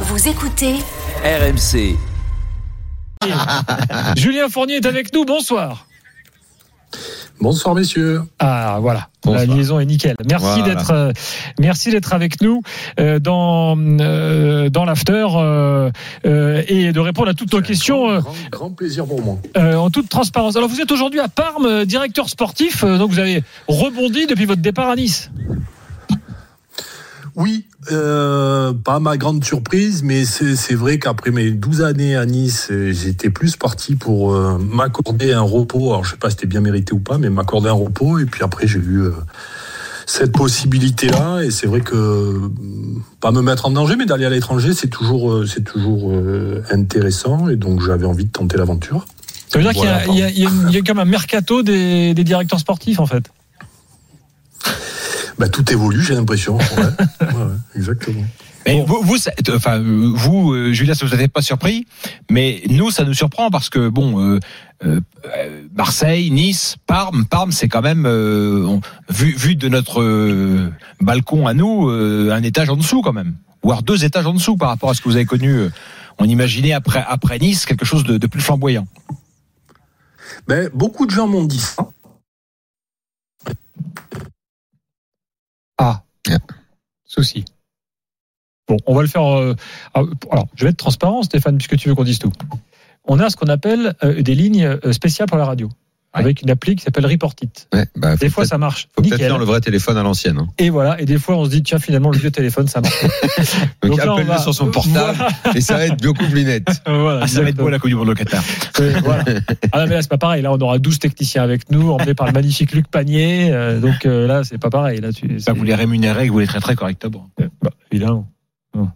Vous écoutez RMC. Julien Fournier est avec nous, bonsoir. Bonsoir messieurs. Ah voilà, Bonsoir. la liaison est nickel. Merci Voilà. d'être, euh, merci d'être avec nous euh, dans euh, dans l'after euh, euh, et de répondre à toutes nos questions Grand, grand plaisir pour moi. euh, en toute transparence. Alors vous êtes aujourd'hui à Parme, directeur sportif, euh, donc vous avez rebondi depuis votre départ à Nice. Oui, euh, pas ma grande surprise, mais c'est vrai qu'après mes 12 années à Nice, j'étais plus parti pour euh, m'accorder un repos. Alors je sais pas si c'était bien mérité ou pas, mais m'accorder un repos. Et puis après j'ai eu euh, cette possibilité-là. Et c'est vrai que euh, pas me mettre en danger, mais d'aller à l'étranger, c'est toujours, c'est toujours intéressant. Et donc j'avais envie de tenter l'aventure. Ça veut dire Voilà, qu'il y a, y, y y comme un mercato des, des directeurs sportifs en fait. Bah, tout évolue, j'ai l'impression. Ouais, ouais, ouais, exactement. Mais vous, vous, enfin, vous, euh, Julia, ça vous n'êtes pas surpris, mais nous, ça nous surprend parce que bon, euh, euh, Marseille, Nice, Parme, Parme, c'est quand même euh, on- vu, vu de notre balcon à nous, euh, un étage en dessous quand même, voire deux étages en dessous par rapport à ce que vous avez connu. on imaginait après après Nice quelque chose de, de plus flamboyant. Ben, beaucoup de gens m'ont dit ça. Ah, souci. Bon, on va le faire. euh, alors, je vais être transparent, Stéphane, puisque tu veux qu'on dise tout. On a ce qu'on appelle euh, des lignes euh, spéciales pour la radio, avec une appli qui s'appelle Report It. Ouais, bah, Des fois, ça marche faut peut-être nickel. faire le vrai téléphone à l'ancienne. hein. Et voilà. Et des fois, on se dit tiens, finalement, le vieux téléphone, ça marche. Donc, Donc appelle-le va- sur son portable et ça va être beaucoup plus net. voilà, Ah, ça va être beau la Coupe du Monde au Qatar. Oui, voilà. Ah non, mais là, c'est pas pareil. Là, on aura 12 techniciens avec nous, emmenés par le magnifique Luc Panier. euh, donc euh, là, c'est pas pareil. Là, tu, Ça, vous les rémunérez et vous les traiterez correctement. Bah, évidemment. Bon.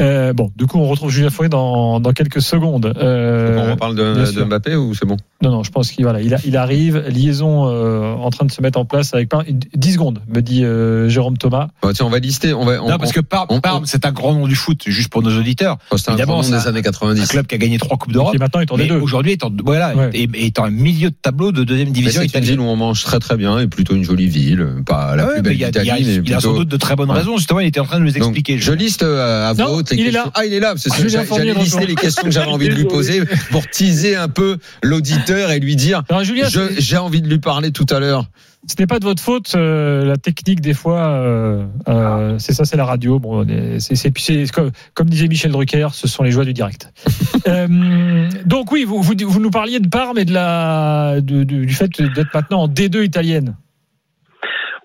Euh, bon, du coup, on retrouve Julien Fournier dans, dans quelques secondes. Euh, on reparle de, de Mbappé ou c'est bon non, non, je pense qu'il voilà, il, a- il arrive. Liaison euh, en train de se mettre en place avec pas 10 secondes, me dit euh, Jérôme Thomas. Bah, Tiens, on va lister. On va, on, non, parce que Parme, on- Parme, c'est un grand nom du foot, juste pour nos auditeurs. on- c'est un grand nom des années Un 90. club qui a gagné trois coupes d'Europe. Qui maintenant est en Mais D2. aujourd'hui, est en, voilà, Ouais. est, est en milieu de tableau de deuxième division c'est une ville où on mange très très bien et plutôt une jolie ville, pas la Ouais, plus belle il y a, il y a- d'Italie, mais il a sans plutôt- doute de très bonnes Ouais. raisons. Justement, il était en train de nous Donc, expliquer. je liste à voix haute les il est là. Ah, il est là. C'est Fournier J'allais lister les questions que j'avais envie de lui poser pour teaser un peu l'auditeur et lui dire Alors, Julien, je- c'est- j'ai envie de lui parler tout à l'heure. ce n'est pas de votre faute. euh, la technique, des fois, euh, euh, c'est ça, c'est la radio. Bon, on est- c'est, c'est, c'est- comme, comme disait Michel Drucker, ce sont les joies du direct. Euh, donc oui, vous, vous, vous nous parliez de Parme et de la, de- de- du fait d'être maintenant en D2 italienne.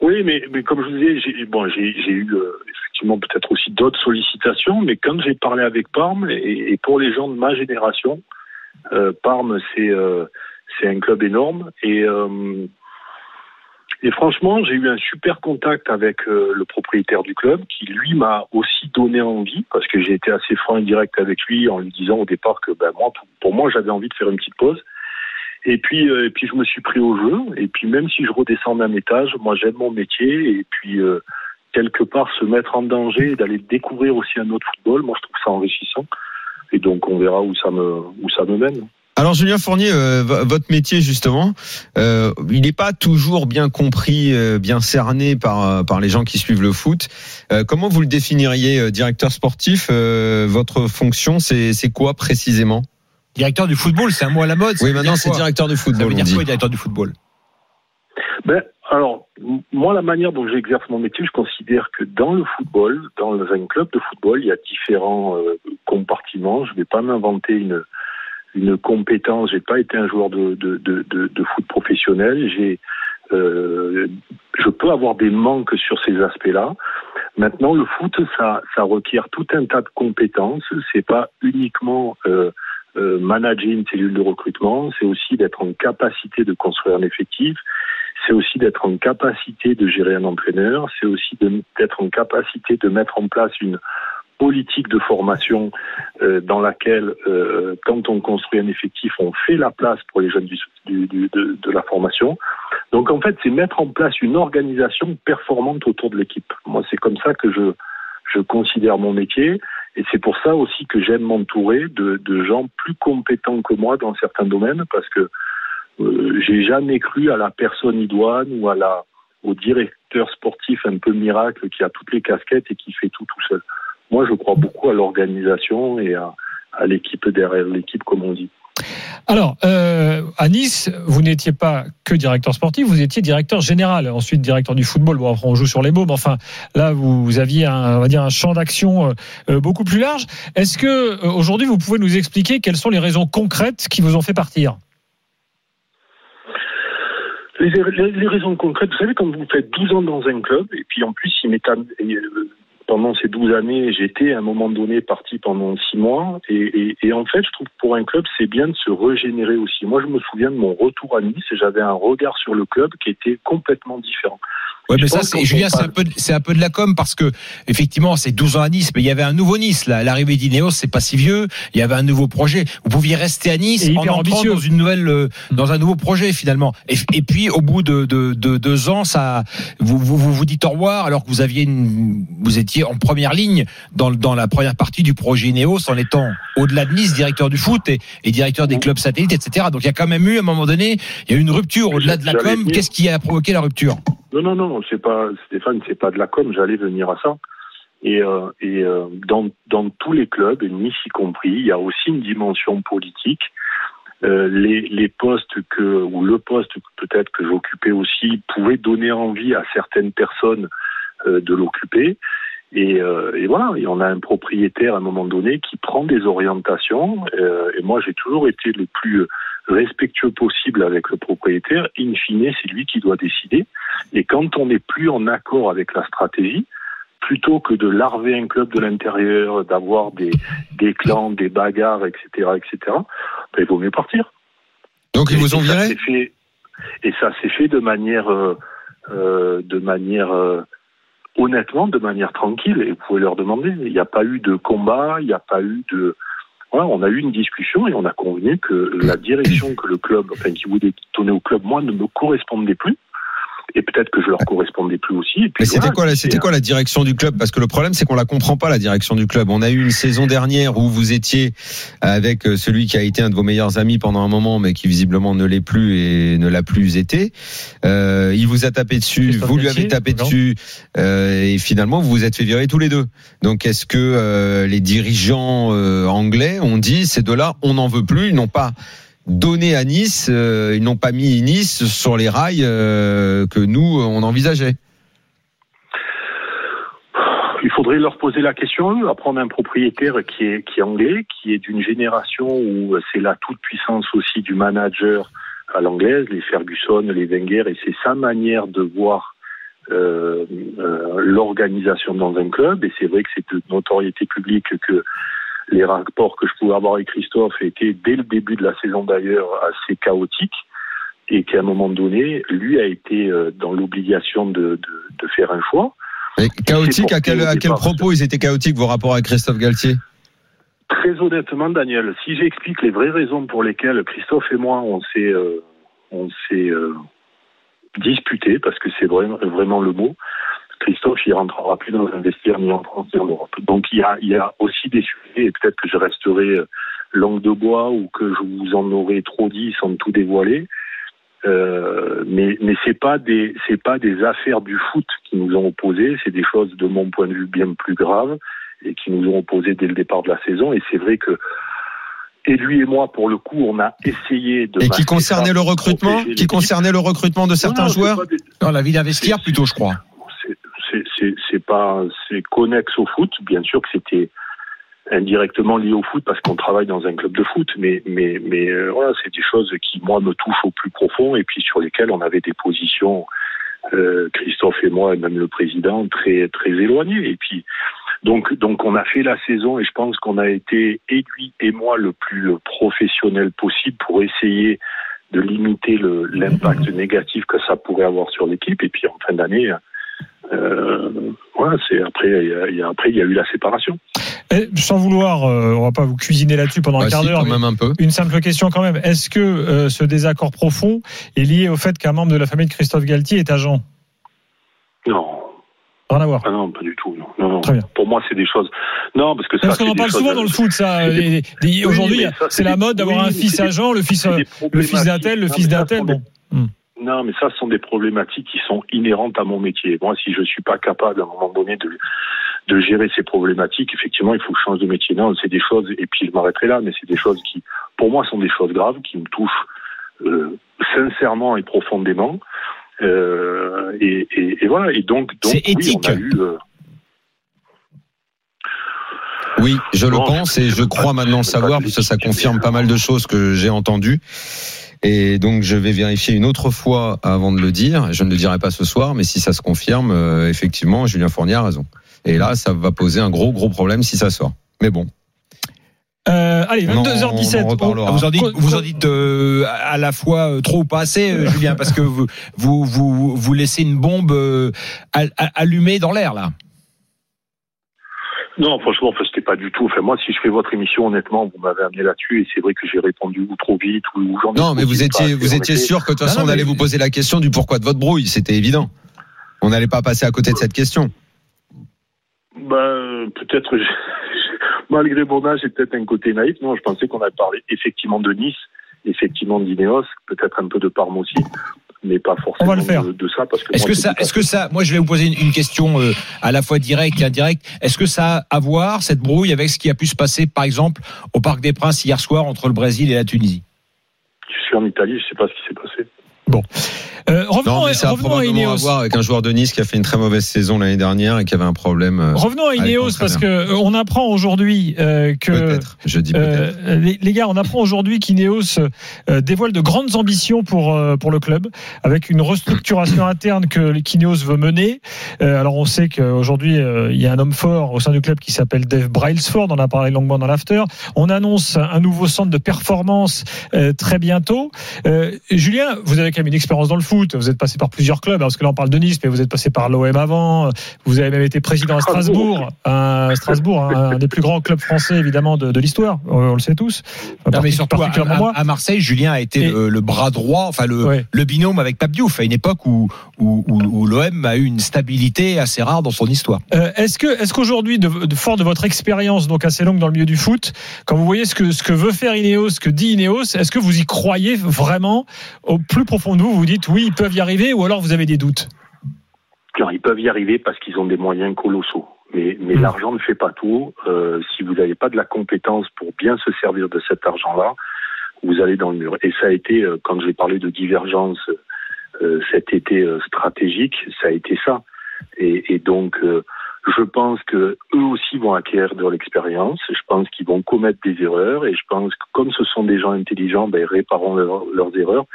Oui, mais, mais comme je vous disais, j'ai bon, j'ai j'ai eu euh, peut-être aussi d'autres sollicitations, mais quand j'ai parlé avec Parme, et, pour les gens de ma génération, euh, Parme, c'est euh, un club énorme. Et, euh, et franchement, j'ai eu un super contact avec euh, le propriétaire du club, qui lui m'a aussi donné envie, parce que j'ai été assez franc et direct avec lui en lui disant au départ que ben, moi, pour, moi, j'avais envie de faire une petite pause. Et puis, et puis je me suis pris au jeu. Et puis même si je redescends d'un étage, moi j'aime mon métier. Et puis quelque part se mettre en danger et d'aller découvrir aussi un autre football, moi je trouve ça enrichissant. Et donc on verra où ça me où ça me mène. Alors Julien Fournier, euh, vo- votre métier justement, euh, il n'est pas toujours bien compris, euh, bien cerné par par les gens qui suivent le foot. Euh, comment vous le définiriez, euh, directeur sportif euh, Votre fonction, c'est c'est quoi précisément? Directeur du football, c'est un mot à la mode. ça Oui, veut maintenant c'est directeur Ça football. veut on dire quoi, directeur du football? Ben, moi, la manière dont j'exerce mon métier, je considère que dans le football, dans un club de football, il y a différents euh, compartiments. Je ne vais pas m'inventer une, une compétence. J'ai pas été un joueur de, de, de, de, foot professionnel. J'ai, euh, je peux avoir des manques sur ces aspects-là. Maintenant, le foot, ça, ça requiert tout un tas de compétences. C'est pas uniquement euh, euh, manager une cellule de recrutement, c'est aussi d'être en capacité de construire un effectif, c'est aussi d'être en capacité de gérer un entraîneur, c'est aussi d'être en capacité de mettre en place une politique de formation euh, dans laquelle, euh, quand on construit un effectif, on fait la place pour les jeunes de, la formation. Donc en fait, c'est mettre en place une organisation performante autour de l'équipe. Moi, c'est comme ça que je, je considère mon métier. Et c'est pour ça aussi que j'aime m'entourer de, de gens plus compétents que moi dans certains domaines, parce que euh, j'ai jamais cru à la personne idoine ou à la, au directeur sportif un peu miracle qui a toutes les casquettes et qui fait tout tout seul. moi, je crois beaucoup à l'organisation et à, à l'équipe derrière l'équipe, comme on dit. Alors, euh, à Nice, vous n'étiez pas que directeur sportif, vous étiez directeur général, ensuite directeur du football. Bon, après, on joue sur les mots, mais enfin, là, vous, aviez un, on va dire, un champ d'action euh, euh, beaucoup plus large. Est-ce que euh, aujourd'hui, vous pouvez nous expliquer quelles sont les raisons concrètes qui vous ont fait partir? Les, les- raisons concrètes, vous savez, quand vous faites 12 ans dans un club, et puis en plus, il euh, pendant ces 12 années, j'étais à un moment donné parti pendant 6 mois, et, et- et en fait, je trouve que pour un club, c'est bien de se régénérer aussi. Moi, je me souviens de mon retour à Nice, et j'avais un regard sur le club qui était complètement différent. Ouais, mais ça, c'est, Julien, c'est un peu, c'est un peu de la com parce que, effectivement, c'est 12 ans à Nice, mais il y avait un nouveau Nice, là. L'arrivée d'Ineos, c'est pas si vieux. Il y avait un nouveau projet. Vous pouviez rester à Nice Et en entrant ambitieux. dans une nouvelle, euh, dans un nouveau projet, finalement. Et, et puis, au bout de, de, de deux ans, ça, vous, vous, vous vous dites au revoir alors que vous aviez une, vous étiez en première ligne dans, la première partie du projet Ineos en étant au-delà de Nice, directeur du foot et, et directeur des clubs satellites, etc. Donc, il y a quand même eu, à un moment donné, il y a eu une rupture au-delà de la com. Qu'est-ce qui a provoqué la rupture? Non, non, non, c'est pas Stéphane, c'est pas de la com. J'allais venir à ça. Et, euh, et euh, dans, dans tous les clubs, et Nice y compris, il y a aussi une dimension politique. Euh, les, les postes que ou le poste peut-être que j'occupais aussi pouvait donner envie à certaines personnes de l'occuper. Et, euh, et voilà, et on a un propriétaire à un moment donné qui prend des orientations. euh, et moi, j'ai toujours été le plus respectueux possible avec le propriétaire. In fine, c'est lui qui doit décider. Et quand on n'est plus en accord avec la stratégie, plutôt que de larver un club de l'intérieur, d'avoir des, des clans, des bagarres, etc., etc., ben, il vaut mieux partir. Donc ils vous ont viré? Et ça s'est fait de manière, euh, euh, de manière euh, honnêtement, de manière tranquille. Et vous pouvez leur demander. Il n'y a pas eu de combat, il n'y a pas eu de. Voilà, on a eu une discussion et on a convenu que la direction que le club, enfin qui voulait donner au club, moi, ne me correspondait plus. Et peut-être que je leur correspondais plus aussi. Et puis Mais c'était quoi, c'était quoi la direction du club? Parce que le problème, c'est qu'on la comprend pas la direction du club. On a eu une saison dernière où vous étiez avec euh, celui qui a été un de vos meilleurs amis pendant un moment, mais qui visiblement ne l'est plus et ne l'a plus été. Euh, il vous a tapé dessus, Christophe vous lui avez tapé dessus, euh, et finalement vous vous êtes fait virer tous les deux. Donc est-ce que euh, les dirigeants euh, anglais ont dit ces deux-là, on n'en veut plus, ils n'ont pas donné à Nice, euh, ils n'ont pas mis Nice sur les rails euh, que nous on envisageait. Il faudrait leur poser la question, eux, apprendre un propriétaire qui est, anglais, qui est d'une génération où c'est la toute-puissance aussi du manager à l'anglaise, les Ferguson, les Wenger, et c'est sa manière de voir euh, l'organisation dans un club. Et c'est vrai que c'est de notoriété publique que les rapports que je pouvais avoir avec Christophe étaient, dès le début de la saison d'ailleurs, assez chaotiques. Et qu'à un moment donné, lui a été euh, dans l'obligation de, de, de faire un choix. Et chaotique, à quel, à propos ils étaient chaotiques vos rapports avec Christophe Galtier? Très honnêtement, Daniel, si j'explique les vraies raisons pour lesquelles Christophe et moi on s'est euh, on s'est euh, disputé, parce que c'est vraiment, vraiment le mot, Christophe il rentrera plus dans un vestiaire ni en France ni en Europe. Donc il y a, il y a aussi des sujets, et peut-être que je resterai euh, langue de bois ou que je vous en aurai trop dit sans tout dévoiler. Euh, mais mais c'est pas des c'est pas des affaires du foot qui nous ont opposés, c'est des choses de mon point de vue bien plus graves et qui nous ont opposés dès le départ de la saison. Et c'est vrai que et lui et moi, pour le coup, on a essayé de Et qui concernait ça le recrutement Qui concernait le recrutement de certains Non, non, c'est joueurs des- Dans la vie d'un vestiaire, plutôt, je crois. C'est- pas c'est connexe au foot. Bien sûr que c'était indirectement lié au foot parce qu'on travaille dans un club de foot mais mais euh, voilà c'est des choses qui moi me touchent au plus profond et puis sur lesquelles on avait des positions euh, Christophe et moi et même le président très très éloignées. Et puis donc donc on a fait la saison et je pense qu'on a été et lui et moi le plus professionnel possible pour essayer de limiter l'impact négatif que ça pourrait avoir sur l'équipe. Et puis en fin d'année euh, voilà, c'est après il y, a, il y a- après il y a eu la séparation. Et sans vouloir, euh, on va pas vous cuisiner là-dessus pendant un Bah quart si, d'heure. quand mais même un peu. Une simple question quand même. Est-ce que euh, ce désaccord profond est lié au fait qu'un membre de la famille de Christophe Galtier est agent? Non, Rien à voir. ah non, pas du tout. Non, non, non. Très bien. Pour moi, c'est des choses. Non, parce que ça. Parce qu'on en parle souvent dans le foot, ça. des- Oui, Aujourd'hui, c'est la mode d'avoir oui, un fils des- agent, le fils, euh, le fils d'un tel, le fils d'un tel. Bon. des- Non, mais ça, ce sont des problématiques qui sont inhérentes à mon métier. Moi, si je suis pas capable, à un moment donné, de, de gérer ces problématiques. Effectivement, il faut que je change de métier. Non, c'est des choses, et puis je m'arrêterai là, mais c'est des choses qui, pour moi, sont des choses graves, qui me touchent euh, sincèrement et profondément. Euh, et, et, et, voilà. Et donc, donc oui, on a eu. euh, Oui, je le pense et je crois maintenant le savoir parce que ça confirme pas mal de choses que j'ai entendues. Et donc je vais vérifier une autre fois avant de le dire. Je ne le dirai pas ce soir, mais si ça se confirme, euh, effectivement, Julien Fournier a raison. Et là, ça va poser un gros gros problème si ça sort. Mais bon, Euh, allez, On en- 22h17. on en reparlera. Vous en dites, Co- vous en co- dites euh, à la fois euh, trop ou pas assez, euh, Julien, parce que vous, vous, vous, vous laissez une bombe euh, al- al- allumée dans l'air là. Non, franchement, c'était pas du tout. Enfin, moi, si je fais votre émission, honnêtement, vous m'avez amené là-dessus, et c'est vrai que j'ai répondu ou trop vite ou j'en ai non, mais vous étiez vous étiez sûr que de toute façon on allait vous poser la question du pourquoi de votre brouille. C'était évident. On n'allait pas passer à côté de cette question. Euh, peut-être, malgré mon âge, j'ai peut-être un côté naïf. Non, je pensais qu'on allait parler effectivement de Nice, effectivement d'Ineos, peut-être un peu de Parme aussi, mais pas forcément On va le faire. De, de ça. parce que Est-ce que ça, est-ce que ça, moi je vais vous poser une, une question euh, à la fois directe et indirecte. Est-ce que ça a à voir cette brouille avec ce qui a pu se passer, par exemple, au Parc des Princes hier soir entre le Brésil et la Tunisie? Je suis en Italie, je sais pas ce qui s'est passé. Euh, revenons, Non, mais ça a revenons à Ineos. voir avec un joueur de Nice qui a fait une très mauvaise saison l'année dernière et qui avait un problème. euh, Revenons à Ineos parce que euh, on apprend aujourd'hui euh, que Peut-être. Je dis peut-être. Euh, les, les gars, on apprend aujourd'hui qu'Ineos euh, dévoile de grandes ambitions pour euh, pour le club, avec une restructuration interne que qu'Ineos veut mener. Euh, alors on sait qu'aujourd'hui euh, il y a un homme fort au sein du club qui s'appelle Dave Brailsford. On en a parlé longuement dans l'after. On annonce un nouveau centre de performance euh, très bientôt. Euh, Julien, vous avez quand même une expérience dans le foot. Vous êtes passé par plusieurs clubs. Parce que là on parle de Nice, mais vous êtes passé par l'OM avant. Vous avez même été président à Strasbourg, un, Strasbourg, un, un des plus grands clubs français évidemment de, de l'histoire. On, le sait tous. Non, mais surtout à, Marseille, Julien a été Et- le, le bras droit, enfin le, Ouais. le binôme avec Pape Diouf à une époque où, où, où, où l'OM a eu une stabilité assez rare dans son histoire. Euh, est-ce que, est-ce qu'aujourd'hui, de, de- fort de votre expérience donc assez longue dans le milieu du foot, quand vous voyez ce que ce que veut faire Ineos, ce que dit Ineos, est-ce que vous y croyez vraiment au plus profond de vous Vous dites oui, ils peuvent y arriver, ou alors vous avez des doutes Alors, ils peuvent y arriver parce qu'ils ont des moyens colossaux. Mais, mais Mm. l'argent ne fait pas tout. Euh, si vous n'avez pas de la compétence pour bien se servir de cet argent-là, vous allez dans le mur. Et ça a été, euh, quand j'ai parlé de divergence euh, cet été euh, stratégique, ça a été ça. Et, et donc, je pense que eux aussi vont acquérir de l'expérience. Je pense qu'ils vont commettre des erreurs. Et je pense que comme ce sont des gens intelligents, ben, ils répareront leur- leurs erreurs.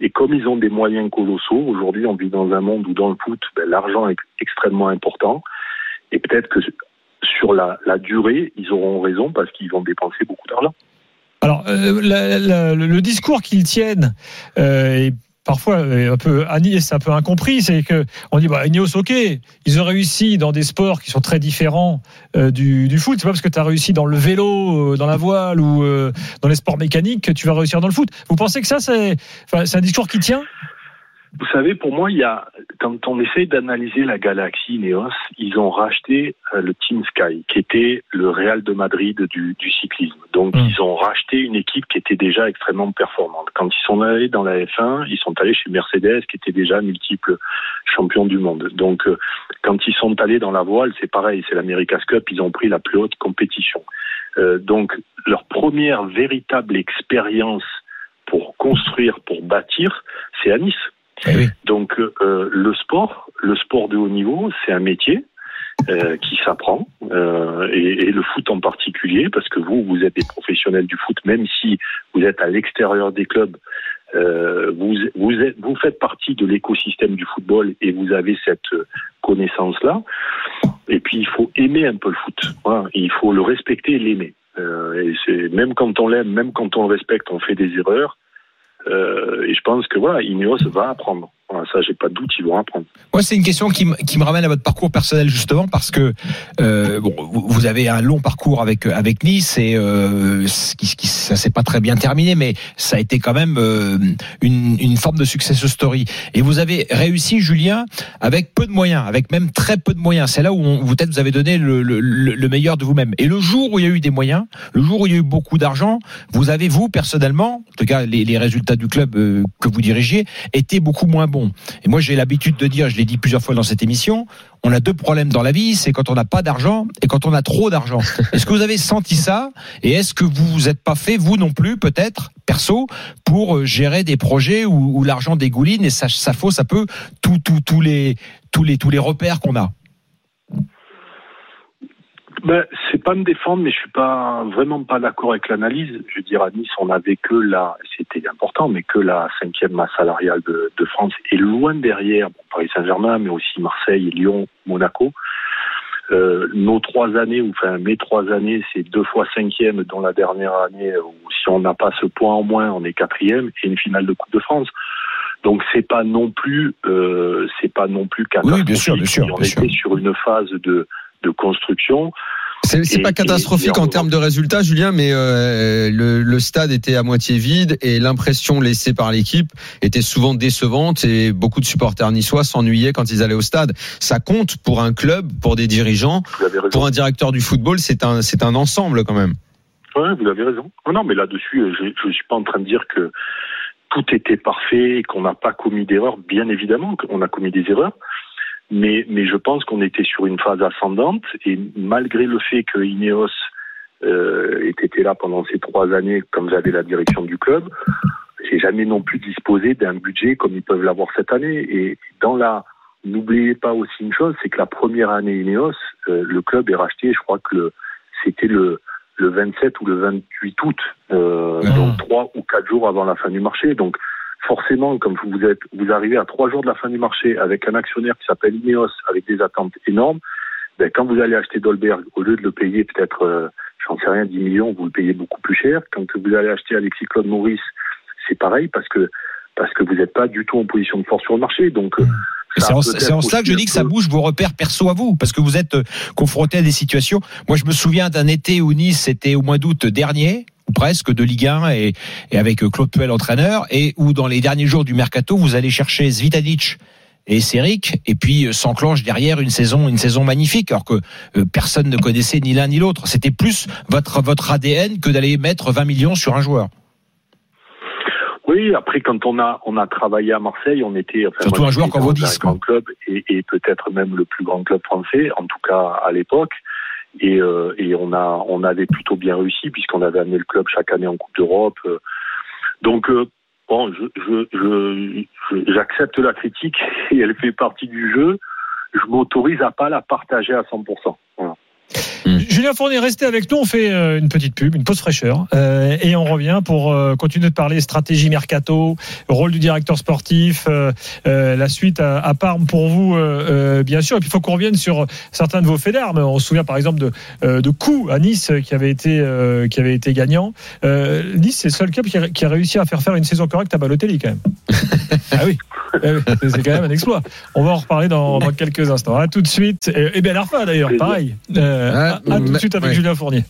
Et comme ils ont des moyens colossaux, aujourd'hui on vit dans un monde où dans le foot, ben, l'argent est extrêmement important. Et peut-être que sur la, durée, ils auront raison parce qu'ils vont dépenser beaucoup d'argent. Alors, euh, la- le discours qu'ils tiennent euh, est parfois euh, un peu Agnès, un peu incompris, c'est que on dit bah Ineos, ok, ils ont réussi dans des sports qui sont très différents euh, du, du foot. C'est pas parce que tu as réussi dans le vélo, euh, dans la voile ou dans les sports mécaniques que tu vas réussir dans le foot. Vous pensez que ça, c'est, c'est un discours qui tient? Vous savez, pour moi, il y a, quand on essaye d'analyser la galaxie Neos, ils ont racheté euh, le Team Sky, qui était le Real de Madrid du, du cyclisme. Donc, Mm. ils ont racheté une équipe qui était déjà extrêmement performante. Quand ils sont allés dans la F1, ils sont allés chez Mercedes, qui était déjà multiple champion du monde. Donc, euh, quand ils sont allés dans la voile, c'est pareil, c'est l'America's Cup, ils ont pris la plus haute compétition. Euh, donc, leur première véritable expérience pour construire, pour bâtir, c'est à Nice. Eh. Donc euh, le sport, le sport de haut niveau, c'est un métier euh, qui s'apprend euh, et, le foot en particulier, parce que vous, vous êtes des professionnels du foot, même si vous êtes à l'extérieur des clubs, vous, vous, êtes, vous faites partie de l'écosystème du football et vous avez cette connaissance-là. Et puis il faut aimer un peu le foot. Voilà. Il faut le respecter et l'aimer. C'est même quand on l'aime, même quand on le respecte, on fait des erreurs. Euh, et je pense que voilà, Ineos va apprendre. Ça, j'ai pas de doute, ils vont apprendre. Moi, c'est une question qui, me- ramène à votre parcours personnel justement parce que euh, vous avez un long parcours avec avec Nice et euh, qui, ça s'est pas très bien terminé, mais ça a été quand même euh, une, forme de success story. Et vous avez réussi, Julien, avec peu de moyens, avec même très peu de moyens. C'est là où vous avez donné le, le, le le meilleur de vous-même. Et le jour où il y a eu des moyens, le jour où il y a eu beaucoup d'argent, vous avez vous personnellement, en tout cas les, résultats du club euh, que vous dirigiez, étaient beaucoup moins bons. Bon. Et moi, j'ai l'habitude de dire, je l'ai dit plusieurs fois dans cette émission, on a deux problèmes dans la vie, c'est quand on n'a pas d'argent et quand on a trop d'argent. Est-ce que vous avez senti ça Et est-ce que vous vous êtes pas fait, vous non plus, peut-être, perso, pour euh, gérer des projets où, où l'argent dégouline et ça, ça fausse un peu tous tous tous les tous les tous les repères qu'on a? Ben, c'est pas me défendre, mais je suis pas vraiment pas d'accord avec l'analyse. Je veux dire, à Nice, on avait que la, c'était important, mais que la cinquième masse salariale de, de France et loin derrière bon, Paris Saint-Germain, mais aussi Marseille, Lyon, Monaco. Euh, nos trois années, ou enfin mes trois années, c'est deux fois cinquième, dont la dernière année où si on n'a pas ce point en moins, on est quatrième et une finale de Coupe de France. Donc c'est pas non plus, euh, c'est pas non plus catastrophique. Oui, bien sûr, bien sûr, on bien était sûr. sur une phase de de construction. C'est pas catastrophique et en en termes de résultats, Julien, mais euh, le, le stade était à moitié vide et l'impression laissée par l'équipe était souvent décevante et beaucoup de supporters niçois s'ennuyaient quand ils allaient au stade. Ça compte pour un club, pour des dirigeants, pour un directeur du football, c'est un c'est un ensemble quand même. Ouais, vous avez raison. Non, non, mais là-dessus, euh, je je suis pas en train de dire que tout était parfait et qu'on n'a pas commis d'erreurs. Bien évidemment qu'on a commis des erreurs. Mais, mais je pense qu'on était sur une phase ascendante et malgré le fait que Ineos euh, ait été là pendant ces trois années, comme j'avais la direction du club, j'ai jamais non plus disposé d'un budget comme ils peuvent l'avoir cette année. Et dans la, n'oubliez pas aussi une chose, c'est que la première année Ineos, euh, le club est racheté. Je crois que le, c'était le le 27 ou le 28 août, euh, Ah. donc trois ou quatre jours avant la fin du marché. Donc forcément, comme vous êtes, vous arrivez à trois jours de la fin du marché avec un actionnaire qui s'appelle Ineos avec des attentes énormes. Ben, quand vous allez acheter Dolberg, au lieu de le payer peut-être, euh, j'en sais rien, 10 millions, vous le payez beaucoup plus cher. Quand vous allez acheter Alexis Claude Maurice, c'est pareil parce que parce que vous n'êtes pas du tout en position de force sur le marché. Donc euh, C'est en, cela que je dis que ça bouge vos repères perso à vous, parce que vous êtes euh, confronté à des situations. Moi, je me souviens d'un été où Nice c'était au mois d'août dernier, ou presque, de Ligue 1 et, et avec euh, Claude Puel entraîneur, et où dans les derniers jours du mercato, vous allez chercher Zvitanic et Seric, et puis euh, s'enclenche derrière une saison, une saison magnifique, alors que euh, personne ne connaissait ni l'un ni l'autre. C'était plus votre votre ADN que d'aller mettre 20 millions sur un joueur. Oui, après quand on a on a travaillé à Marseille, on était enfin, Surtout moi, un joueur comme grand quoi. club et, et peut-être même le plus grand club français, en tout cas à l'époque. Et, euh, et on a on avait plutôt bien réussi puisqu'on avait amené le club chaque année en Coupe d'Europe. euh. Donc euh, bon, je je- je- je- j'accepte la critique et elle fait partie du jeu. Je m'autorise à pas la partager à 100%. Julien Fournier, restez avec nous. On fait euh, une petite pub, une pause fraîcheur. Euh, et on revient pour euh, continuer de parler stratégie mercato, rôle du directeur sportif, euh, la suite à, à Parme pour vous, bien sûr. Et puis il faut qu'on revienne sur certains de vos faits d'armes. On se souvient par exemple de, de Coup à Nice qui avait été, qui avait été gagnant. Nice, c'est le seul club qui a, qui a réussi à faire faire une saison correcte à Balotelli quand même. ah oui, Eh c'est quand même un exploit. On va en reparler dans, dans quelques instants. À tout de suite. Et, et Ben Arfa d'ailleurs, pareil. Euh, à- à tout de suite avec Ouais. Julien Fournier.